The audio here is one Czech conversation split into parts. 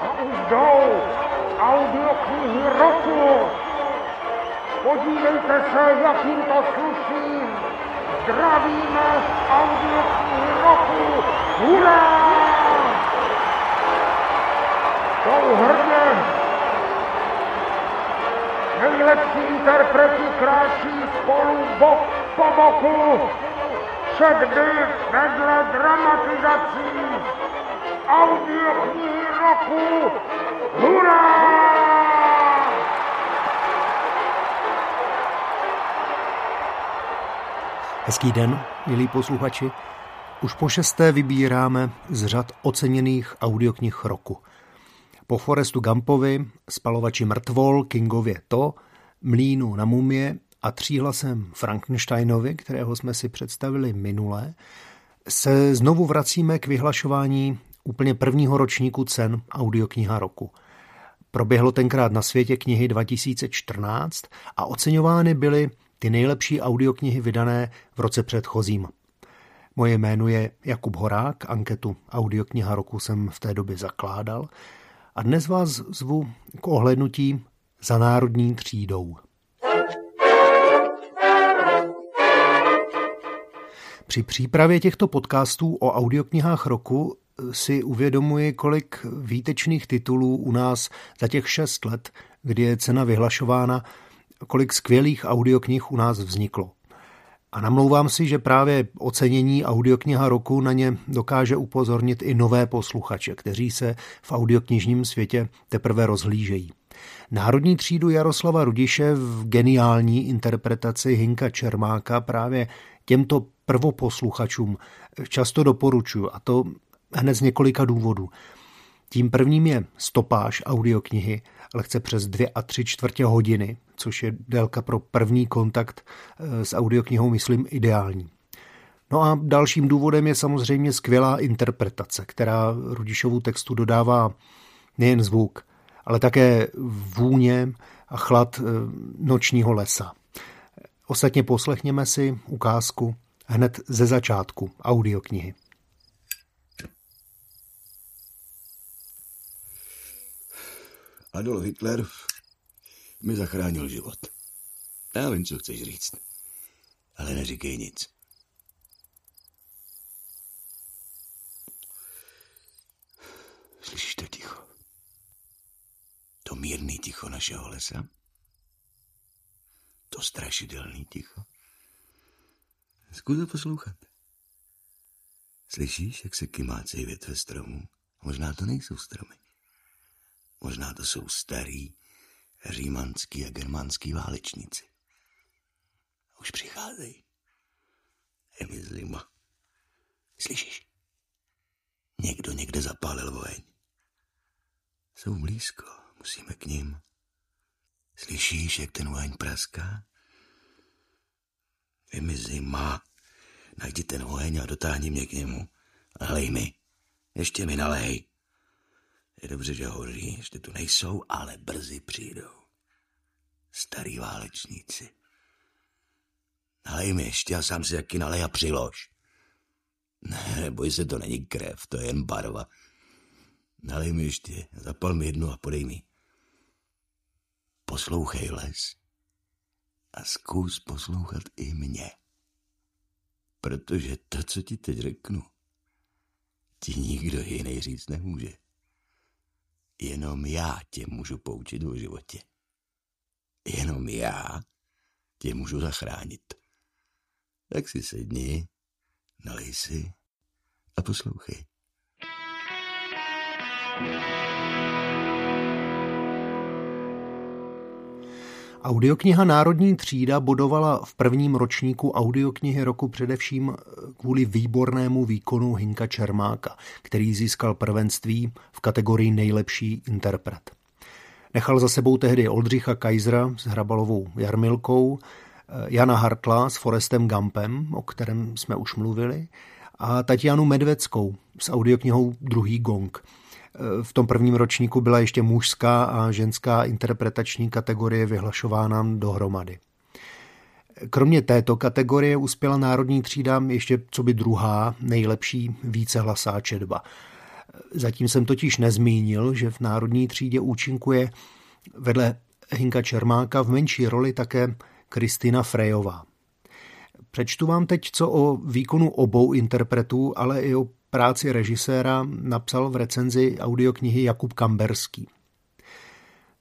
A už jdou audioknihy roku. Podívejte se, jakým to sluší. Zdravíme audioknihy roku. Hurá! Jsou hrdě. Nejlepší interpreti kráčí spolu bok po boku. Všakdy vedle dramatizací. Audioknihy roku. Hurá! Hezký den, milí posluchači. Už po šesté vybíráme z řad oceněných audioknih roku. Po Forestu Gumpovi, Spalovači mrtvol, Kingově to, Mlínu na mumie a tříhlasem Frankensteinovi, kterého jsme si představili minule, se znovu vracíme k vyhlašování úplně prvního ročníku cen audiokniha roku. Proběhlo tenkrát na světě knihy 2014 a oceňovány byly ty nejlepší audioknihy vydané v roce předchozím. Moje jméno je Jakub Horák, anketu Audiokniha roku jsem v té době zakládal a dnes vás zvu k ohlednutí za národní třídou. Při přípravě těchto podcastů o audioknihách roku si uvědomuji, kolik výtečných titulů u nás za těch šest let, kdy je cena vyhlašována, kolik skvělých audioknih u nás vzniklo. A namlouvám si, že právě ocenění audiokniha roku na ně dokáže upozornit i nové posluchače, kteří se v audioknižním světě teprve rozhlížejí. Národní třídu Jaroslava Rudiše v geniální interpretaci Hinka Čermáka právě těmto prvoposluchačům často doporučuji, a to hned z několika důvodů. Tím prvním je stopáž audioknihy, lehce přes dvě a tři čtvrtě hodiny, což je délka pro první kontakt eh, s audioknihou, myslím, ideální. No a dalším důvodem je samozřejmě skvělá interpretace, která Rudišovu textu dodává nejen zvuk, ale také vůně a chlad eh, nočního lesa. Ostatně poslechněme si ukázku hned ze začátku audioknihy. Adolf Hitler mi zachránil život. Já vím, co chceš říct. Ale neříkej nic. Slyšíš to ticho? To mírný ticho našeho lesa? To strašidelný ticho? Zkus poslouchat. Slyšíš, jak se kymácejí větve stromů? Možná to nejsou stromy. Možná to jsou starý, římanský a germánský válečníci. Už přicházejí. Je mi zima. Slyšíš? Někdo někde zapálil vojeň. Jsou blízko, musíme k ním. Slyšíš, jak ten vojeň praská? Je mi zima. Najdi ten oheň a dotáhni mě k němu. Nalej mi. Ještě mi nalej. Je dobře, že hoří, ještě tu nejsou, ale brzy přijdou. Starý válečníci. Nalej mi ještě a sám si jaký nalej a přilož. Ne, boj se, to není krev, to je jen barva. Nalej mi ještě, zapal mi jednu a podej mi. Poslouchej les a zkus poslouchat i mě. Protože to, co ti teď řeknu, ti nikdo jiný říct nemůže. Jenom já tě můžu poučit o životě. Jenom já tě můžu zachránit. Tak si sedni, nalej si a poslouchej. Audiokniha Národní třída bodovala v prvním ročníku audioknihy roku především kvůli výbornému výkonu Hinka Čermáka, který získal prvenství v kategorii nejlepší interpret. Nechal za sebou tehdy Oldřicha Kajzra s Hrabalovou Jarmilkou, Jana Hartla s Forestem Gumpem, o kterém jsme už mluvili, a Tatianu Medveckou s audioknihou Druhý gong – v tom prvním ročníku byla ještě mužská a ženská interpretační kategorie vyhlašována dohromady. Kromě této kategorie uspěla národní třída ještě co by druhá nejlepší vícehlasá četba. Zatím jsem totiž nezmínil, že v národní třídě účinkuje vedle Hinka Čermáka v menší roli také Kristina Frejová. Přečtu vám teď, co o výkonu obou interpretů, ale i o práci režiséra napsal v recenzi audioknihy Jakub Kamberský.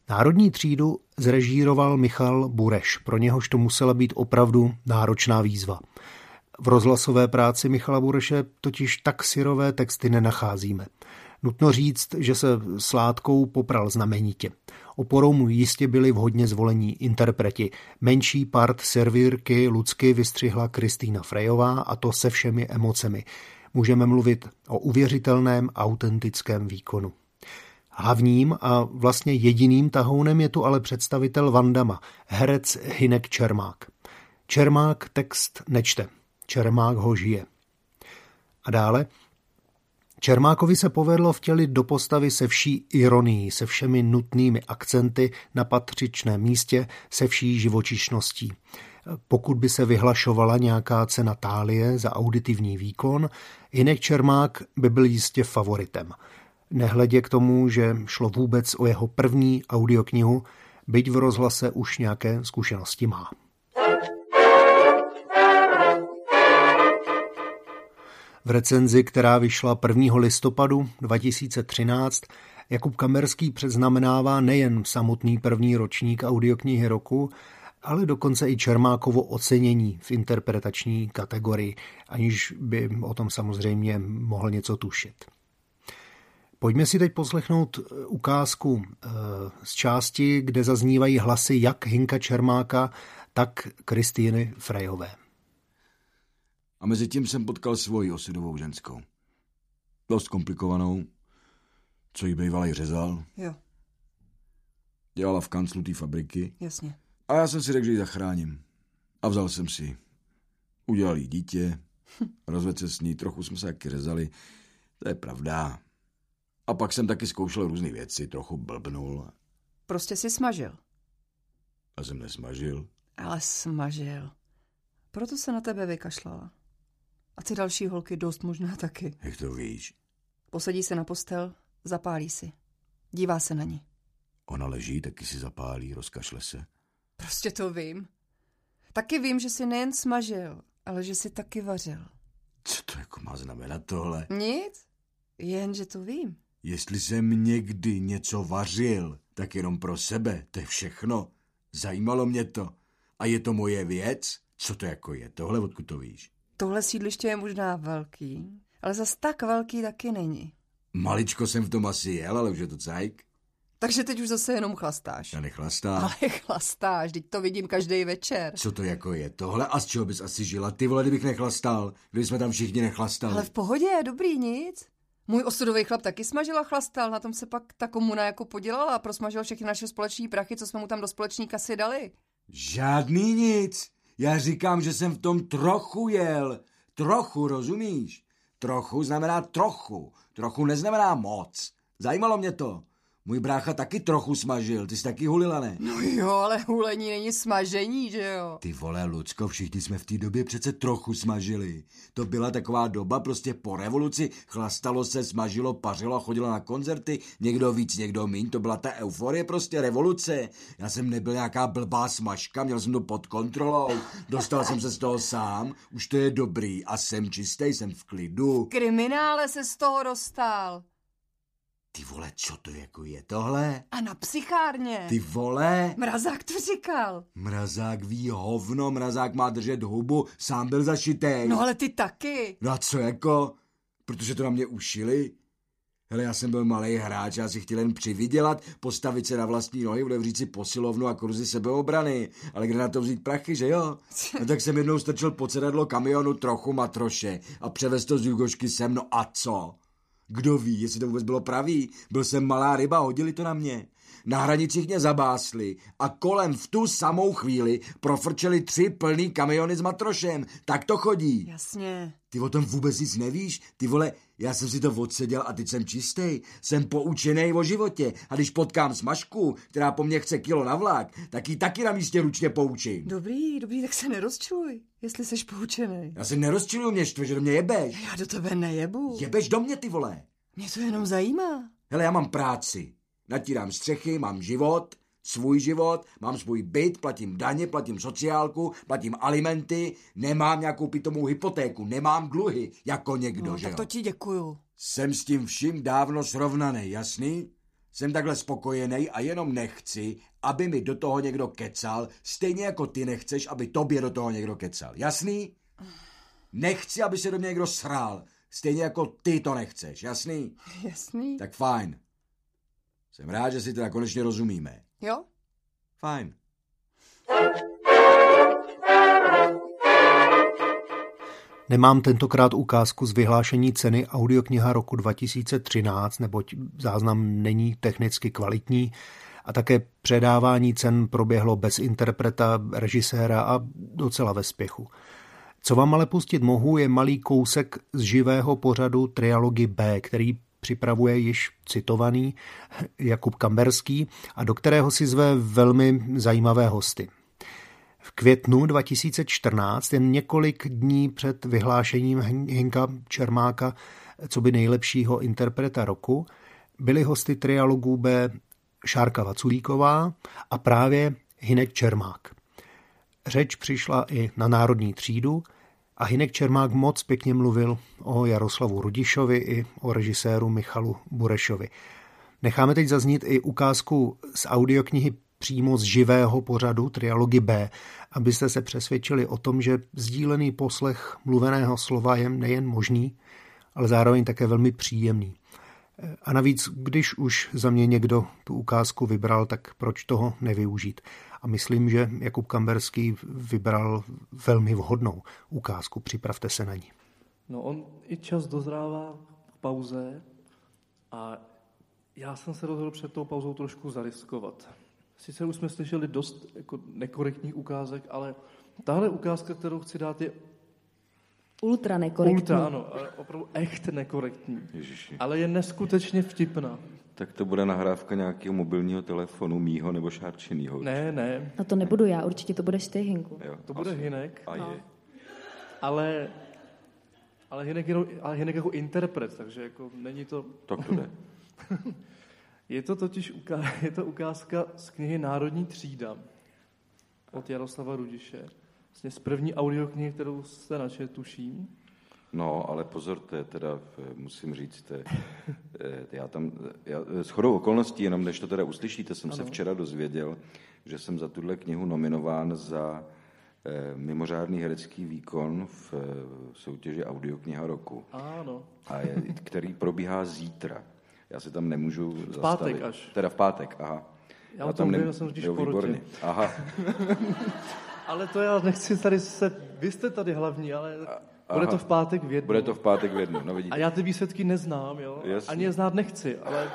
Národní třídu zrežíroval Michal Bureš, pro něhož to musela být opravdu náročná výzva. V rozhlasové práci Michala Bureše totiž tak syrové texty nenacházíme. Nutno říct, že se sládkou popral znamenitě. Oporou mu jistě byli vhodně zvolení interpreti. Menší part servírky Lucky vystřihla Kristýna Frejová a to se všemi emocemi. Můžeme mluvit o uvěřitelném, autentickém výkonu. Hlavním a vlastně jediným tahounem je tu ale představitel Vandama, herec Hinek Čermák. Čermák text nečte, Čermák ho žije. A dále Čermákovi se povedlo vtělit do postavy se vší ironií, se všemi nutnými akcenty na patřičném místě, se vší živočišností. Pokud by se vyhlašovala nějaká cena tálie za auditivní výkon, Hinek Čermák by byl jistě favoritem. Nehledě k tomu, že šlo vůbec o jeho první audioknihu, byť v rozhlase už nějaké zkušenosti má. V recenzi, která vyšla 1. listopadu 2013, Jakub Kamerský předznamenává nejen samotný první ročník audioknihy roku, ale dokonce i Čermákovo ocenění v interpretační kategorii, aniž by o tom samozřejmě mohl něco tušit. Pojďme si teď poslechnout eh, ukázku eh, z části, kde zaznívají hlasy jak Hinka Čermáka, tak Kristýny Frejové. A mezi tím jsem potkal svoji osudovou ženskou. Dost komplikovanou, co jí bývalý řezal. Jo. Dělala v kanclu té fabriky. Jasně. A já jsem si řekl, že ji zachráním. A vzal jsem si. Udělal jí dítě, rozvedl se s ní, trochu jsme se taky řezali. To je pravda. A pak jsem taky zkoušel různé věci, trochu blbnul. Prostě si smažil. A jsem nesmažil. Ale smažil. Proto se na tebe vykašlala. A ty další holky dost možná taky. Jak to víš? Posadí se na postel, zapálí si. Dívá se na ní. Ona leží, taky si zapálí, rozkašle se. Prostě to vím. Taky vím, že si nejen smažil, ale že si taky vařil. Co to jako má znamenat tohle? Nic, jen že to vím. Jestli jsem někdy něco vařil, tak jenom pro sebe, to je všechno. Zajímalo mě to. A je to moje věc? Co to jako je? Tohle odkud to víš? Tohle sídliště je možná velký, ale zas tak velký taky není. Maličko jsem v tom asi jel, ale už je to cajk. Takže teď už zase jenom chlastáš. Já nechlastám. Ale chlastáš, teď to vidím každý večer. Co to jako je tohle? A z čeho bys asi žila? Ty vole, kdybych nechlastal. Kdyby jsme tam všichni nechlastali. Ale v pohodě, dobrý, nic. Můj osudový chlap taky smažil a chlastal, na tom se pak ta komuna jako podělala a prosmažil všechny naše společní prachy, co jsme mu tam do společní kasy dali. Žádný nic. Já říkám, že jsem v tom trochu jel. Trochu, rozumíš? Trochu znamená trochu. Trochu neznamená moc. Zajímalo mě to. Můj brácha taky trochu smažil, ty jsi taky hulila, ne? No jo, ale hulení není smažení, že jo? Ty vole, Lucko, všichni jsme v té době přece trochu smažili. To byla taková doba prostě po revoluci, chlastalo se, smažilo, pařilo chodilo na koncerty, někdo víc, někdo míň, to byla ta euforie prostě, revoluce. Já jsem nebyl nějaká blbá smažka, měl jsem to pod kontrolou, dostal jsem se z toho sám, už to je dobrý a jsem čistý, jsem v klidu. Kriminále se z toho dostal. Ty vole, co to jako je tohle? A na psychárně. Ty vole? Mrazák to říkal. Mrazák ví hovno, mrazák má držet hubu, sám byl zašitej. No ale ty taky. No a co jako? Protože to na mě ušili? Hele, já jsem byl malý hráč, já si chtěl jen přivydělat, postavit se na vlastní nohy, otevřít si posilovnu a kurzy sebeobrany. Ale kde na to vzít prachy, že jo? No tak jsem jednou strčil pod sedadlo kamionu trochu matroše a převez to z Jugošky sem, no a co? Kdo ví, jestli to vůbec bylo pravý? Byl jsem malá ryba, hodili to na mě. Na hranicích mě zabásli a kolem v tu samou chvíli profrčeli tři plný kamiony s matrošem. Tak to chodí. Jasně. Ty o tom vůbec nic nevíš? Ty vole, já jsem si to odseděl a teď jsem čistý. Jsem poučený o životě. A když potkám smažku, která po mně chce kilo na vlak, tak ji taky na místě ručně poučím. Dobrý, dobrý, tak se nerozčuj, jestli jsi poučený. Já se nerozčiluju mě štve, že do mě jebeš. Já do tebe nejebu. Jebeš do mě, ty vole. Mě to jenom zajímá. Hele, já mám práci. Natírám střechy, mám život, svůj život, mám svůj byt, platím daně, platím sociálku, platím alimenty, nemám nějakou pitomou hypotéku, nemám dluhy, jako někdo, No, že tak to ti děkuju. Jsem s tím vším dávno srovnaný, jasný? Jsem takhle spokojený a jenom nechci, aby mi do toho někdo kecal, stejně jako ty nechceš, aby tobě do toho někdo kecal. Jasný? Nechci, aby se do mě někdo srál, stejně jako ty to nechceš, jasný? Jasný. Tak fajn. Jsem rád, že si teda konečně rozumíme. Jo? Fajn. Nemám tentokrát ukázku z vyhlášení ceny audiokniha roku 2013, neboť záznam není technicky kvalitní a také předávání cen proběhlo bez interpreta, režiséra a docela ve spěchu. Co vám ale pustit mohu, je malý kousek z živého pořadu Trialogy B, který připravuje již citovaný Jakub Kamberský a do kterého si zve velmi zajímavé hosty. V květnu 2014, jen několik dní před vyhlášením Hinka Čermáka co by nejlepšího interpreta roku, byli hosty trialogů B Šárka Vaculíková a právě Hinek Čermák. Řeč přišla i na národní třídu a Hinek Čermák moc pěkně mluvil o Jaroslavu Rudišovi i o režiséru Michalu Burešovi. Necháme teď zaznít i ukázku z audioknihy přímo z živého pořadu Trialogy B, abyste se přesvědčili o tom, že sdílený poslech mluveného slova je nejen možný, ale zároveň také velmi příjemný. A navíc, když už za mě někdo tu ukázku vybral, tak proč toho nevyužít? A myslím, že Jakub Kamberský vybral velmi vhodnou ukázku. Připravte se na ní. No on i čas dozrává v pauze a já jsem se rozhodl před tou pauzou trošku zariskovat. Sice už jsme slyšeli dost jako nekorektních ukázek, ale tahle ukázka, kterou chci dát, je Ultra nekorektní. ultra, ano, ale opravdu echt nekorektní. Ježiši. Ale je neskutečně vtipná. Tak to bude nahrávka nějakého mobilního telefonu mýho nebo šárčinýho. Ne, ne, No to nebudu já, určitě to budeš ty, Hinku. Jo, to bude asi. Hinek, A je. ale, ale, Hinek jenom, ale Hinek jako interpret, takže jako není to... Tak to jde. Je to totiž uká- je to ukázka z knihy Národní třída od Jaroslava Rudiše. Vlastně z první audioknihy, kterou jste načet, tuším. No, ale pozor, to je teda, eh, musím říct, to je, eh, já tam, já, eh, s chodou okolností, jenom než to teda uslyšíte, jsem se včera dozvěděl, že jsem za tuhle knihu nominován za eh, mimořádný herecký výkon v eh, soutěži Audiokniha roku, Ano. a je, který probíhá zítra. Já se tam nemůžu v pátek až. Teda v pátek, aha. Já já jsem totiž jo, v porotě. výborně. Aha, Ale to já nechci tady se... Vy jste tady hlavní, ale bude aha. to v pátek v jednu. bude to v pátek v jednu, no vidíte. A já ty výsledky neznám, jo? Jasně. Ani je znát nechci, ale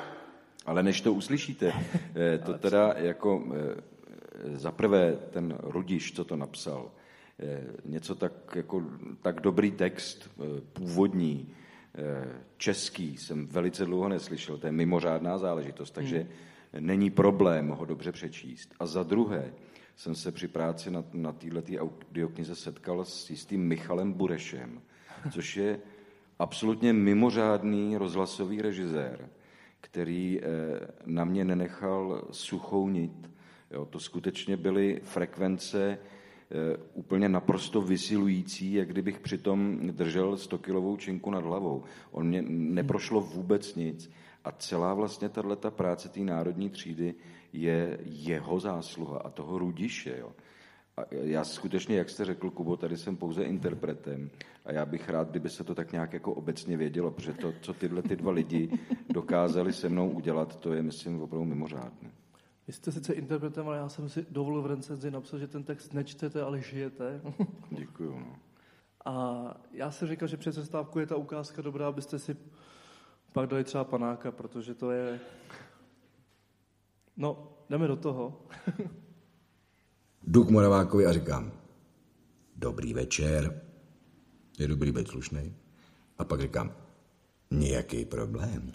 Ale než to uslyšíte, eh, to teda jako eh, za prvé ten Rudiš, co to napsal, eh, něco tak jako tak dobrý text, původní, český, jsem velice dlouho neslyšel, to je mimořádná záležitost, takže není problém ho dobře přečíst. A za druhé, jsem se při práci na, na této audioknize setkal s jistým Michalem Burešem, což je absolutně mimořádný rozhlasový režisér, který eh, na mě nenechal suchou nit. Jo, to skutečně byly frekvence eh, úplně naprosto vysilující, jak kdybych přitom držel 100-kilovou činku nad hlavou. On mě neprošlo vůbec nic. A celá vlastně tato práce té národní třídy je jeho zásluha a toho Rudiše. Jo. A já skutečně, jak jste řekl, Kubo, tady jsem pouze interpretem a já bych rád, kdyby se to tak nějak jako obecně vědělo, protože to, co tyhle ty dva lidi dokázali se mnou udělat, to je, myslím, opravdu mimořádné. vy jste sice interpretem, ale já jsem si dovolil v recenzi napsat, že ten text nečtete, ale žijete. Děkuju. No. A já jsem říkal, že před přestávkou je ta ukázka dobrá, abyste si pak dali třeba panáka, protože to je... No, jdeme do toho. Jdu k Moravákovi a říkám, dobrý večer, je dobrý být slušný. A pak říkám, nějaký problém.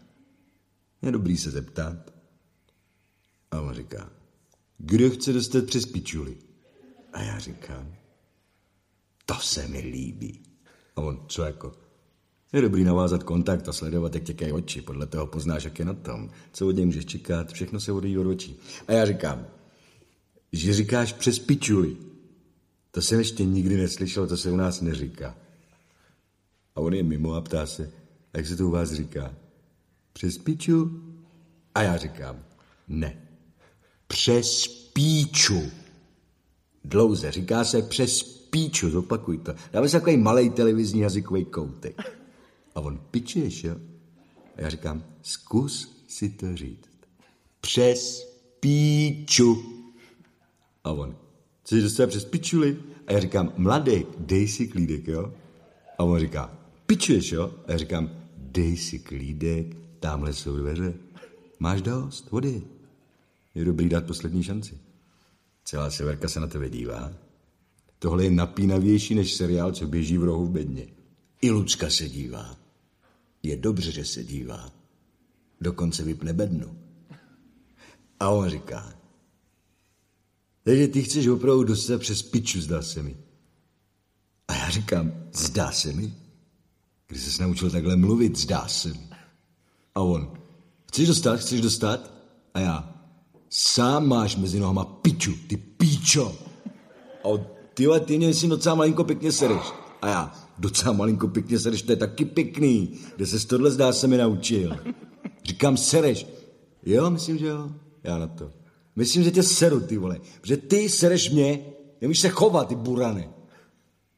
Je dobrý se zeptat. A on říká, kdo chce dostat přes pičuli? A já říkám, to se mi líbí. A on, co jako? Je dobrý navázat kontakt a sledovat, jak těkají oči. Podle toho poznáš, jak je na tom. Co od něj můžeš čekat, všechno se odejde od očí. A já říkám, že říkáš přes. To jsem ještě nikdy neslyšel, to se u nás neříká. A on je mimo a ptá se, jak se to u vás říká? Přes piču? A já říkám, ne. Přes píču. Dlouze, říká se přes píču, zopakuj to. Dáme se takový malý televizní jazykový koutek. A on, pičuješ, jo? A já říkám, zkus si to říct. Přes píču. A on, chceš dostat přes pičuli? A já říkám, mladý, dej si klídek, jo? A on říká, pičuješ, jo? A já říkám, dej si klídek, tamhle jsou dveře. Máš dost vody. Je dobrý dát poslední šanci. Celá severka se na tebe dívá. Tohle je napínavější než seriál, co běží v rohu v bedně. I Lucka se dívá. Je dobře, že se dívá. Dokonce vypne bednu. A on říká, takže ty chceš opravdu dostat přes piču, zdá se mi. A já říkám, zdá se mi? Když jsi naučil takhle mluvit, zdá se mi. A on, chceš dostat, chceš dostat? A já, sám máš mezi nohama piču, ty píčo. A on, ty ty mě si docela malinko pěkně sereš. A já, docela malinko pěkně sereš, to je taky pěkný. Kde se tohle zdá se mi naučil. Říkám, sereš. Jo, myslím, že jo. Já na to. Myslím, že tě seru, ty vole. Protože ty sereš mě, nemůžeš se chovat, ty burane.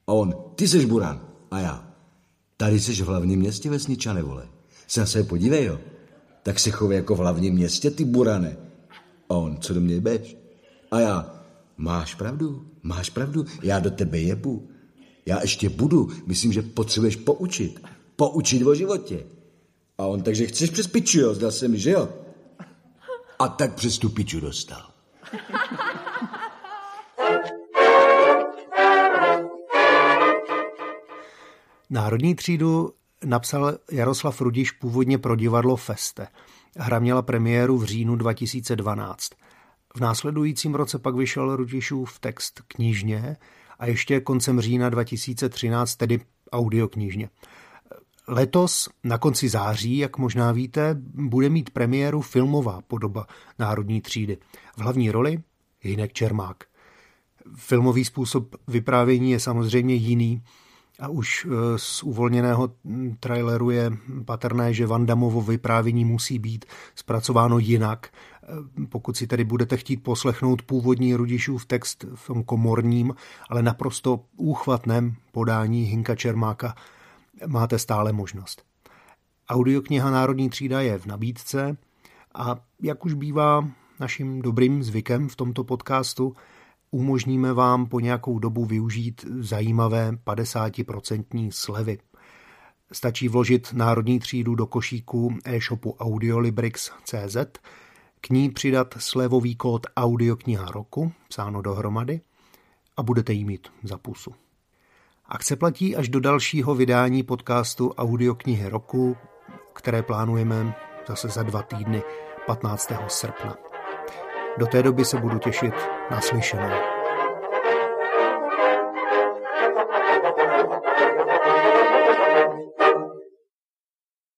A on, ty seš buran. A já, tady seš v hlavním městě vesničane, vole. Se na sebe podívej, jo. Tak se chovej jako v hlavním městě, ty burane. A on, co do mě jebeš? A já, máš pravdu, máš pravdu, já do tebe jebu. Já ještě budu, myslím, že potřebuješ poučit. Poučit o životě. A on, takže chceš přes piču, jo, zdá se mi, že jo? A tak přes tu piču dostal. Národní třídu napsal Jaroslav Rudiš původně pro divadlo Feste. Hra měla premiéru v říjnu 2012. V následujícím roce pak vyšel Rudišův text knižně a ještě koncem října 2013 tedy audioknižně. Letos na konci září, jak možná víte, bude mít premiéru filmová podoba Národní třídy. V hlavní roli Hinek Čermák. Filmový způsob vyprávění je samozřejmě jiný a už eh, z uvolněného traileru je patrné, že Vandamovo vyprávění musí být zpracováno jinak. Eh, pokud si tedy budete chtít poslechnout původní Rudišův text v tom komorním, ale naprosto úchvatném podání Hinka Čermáka, máte stále možnost. Audiokniha Národní třída je v nabídce a jak už bývá naším dobrým zvykem v tomto podcastu, umožníme vám po nějakou dobu využít zajímavé 50% slevy. Stačí vložit Národní třídu do košíku e-shopu audiolibrix.cz, k ní přidat slevový kód Audiokniha roku, psáno dohromady, a budete jí mít za pusu. Akce platí až do dalšího vydání podcastu Audioknihy roku, které plánujeme zase za dva týdny 15. srpna. Do té doby se budu těšit na slyšenou.